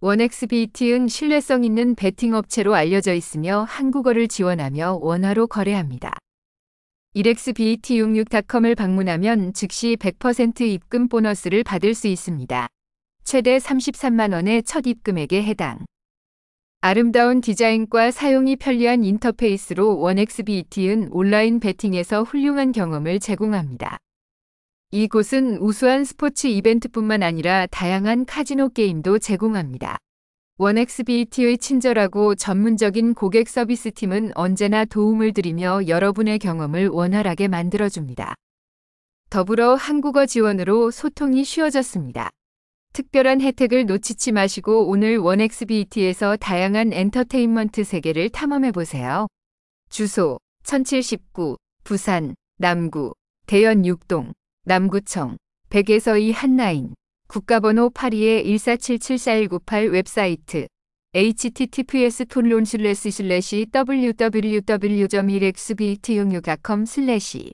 원엑스비트은 신뢰성 있는 베팅 업체로 알려져 있으며 한국어를 지원하며 원화로 거래합니다. 1xbt66.com을 방문하면 즉시 100% 입금 보너스를 받을 수 있습니다. 최대 33만 원의 첫 입금액에 해당. 아름다운 디자인과 사용이 편리한 인터페이스로 원엑스비트은 온라인 베팅에서 훌륭한 경험을 제공합니다. 이곳은 우수한 스포츠 이벤트뿐만 아니라 다양한 카지노 게임도 제공합니다. 원엑스비트의 친절하고 전문적인 고객 서비스 팀은 언제나 도움을 드리며 여러분의 경험을 원활하게 만들어줍니다. 더불어 한국어 지원으로 소통이 쉬워졌습니다. 특별한 혜택을 놓치지 마시고 오늘 원엑스비트에서 다양한 엔터테인먼트 세계를 탐험해보세요. 주소 1079 부산 남구 대연 6동 남구청 100에서 2 한라인 국가번호 82-14774198 웹사이트 https 톤론 슬래시 슬래시 www.1xbt66.com 슬래시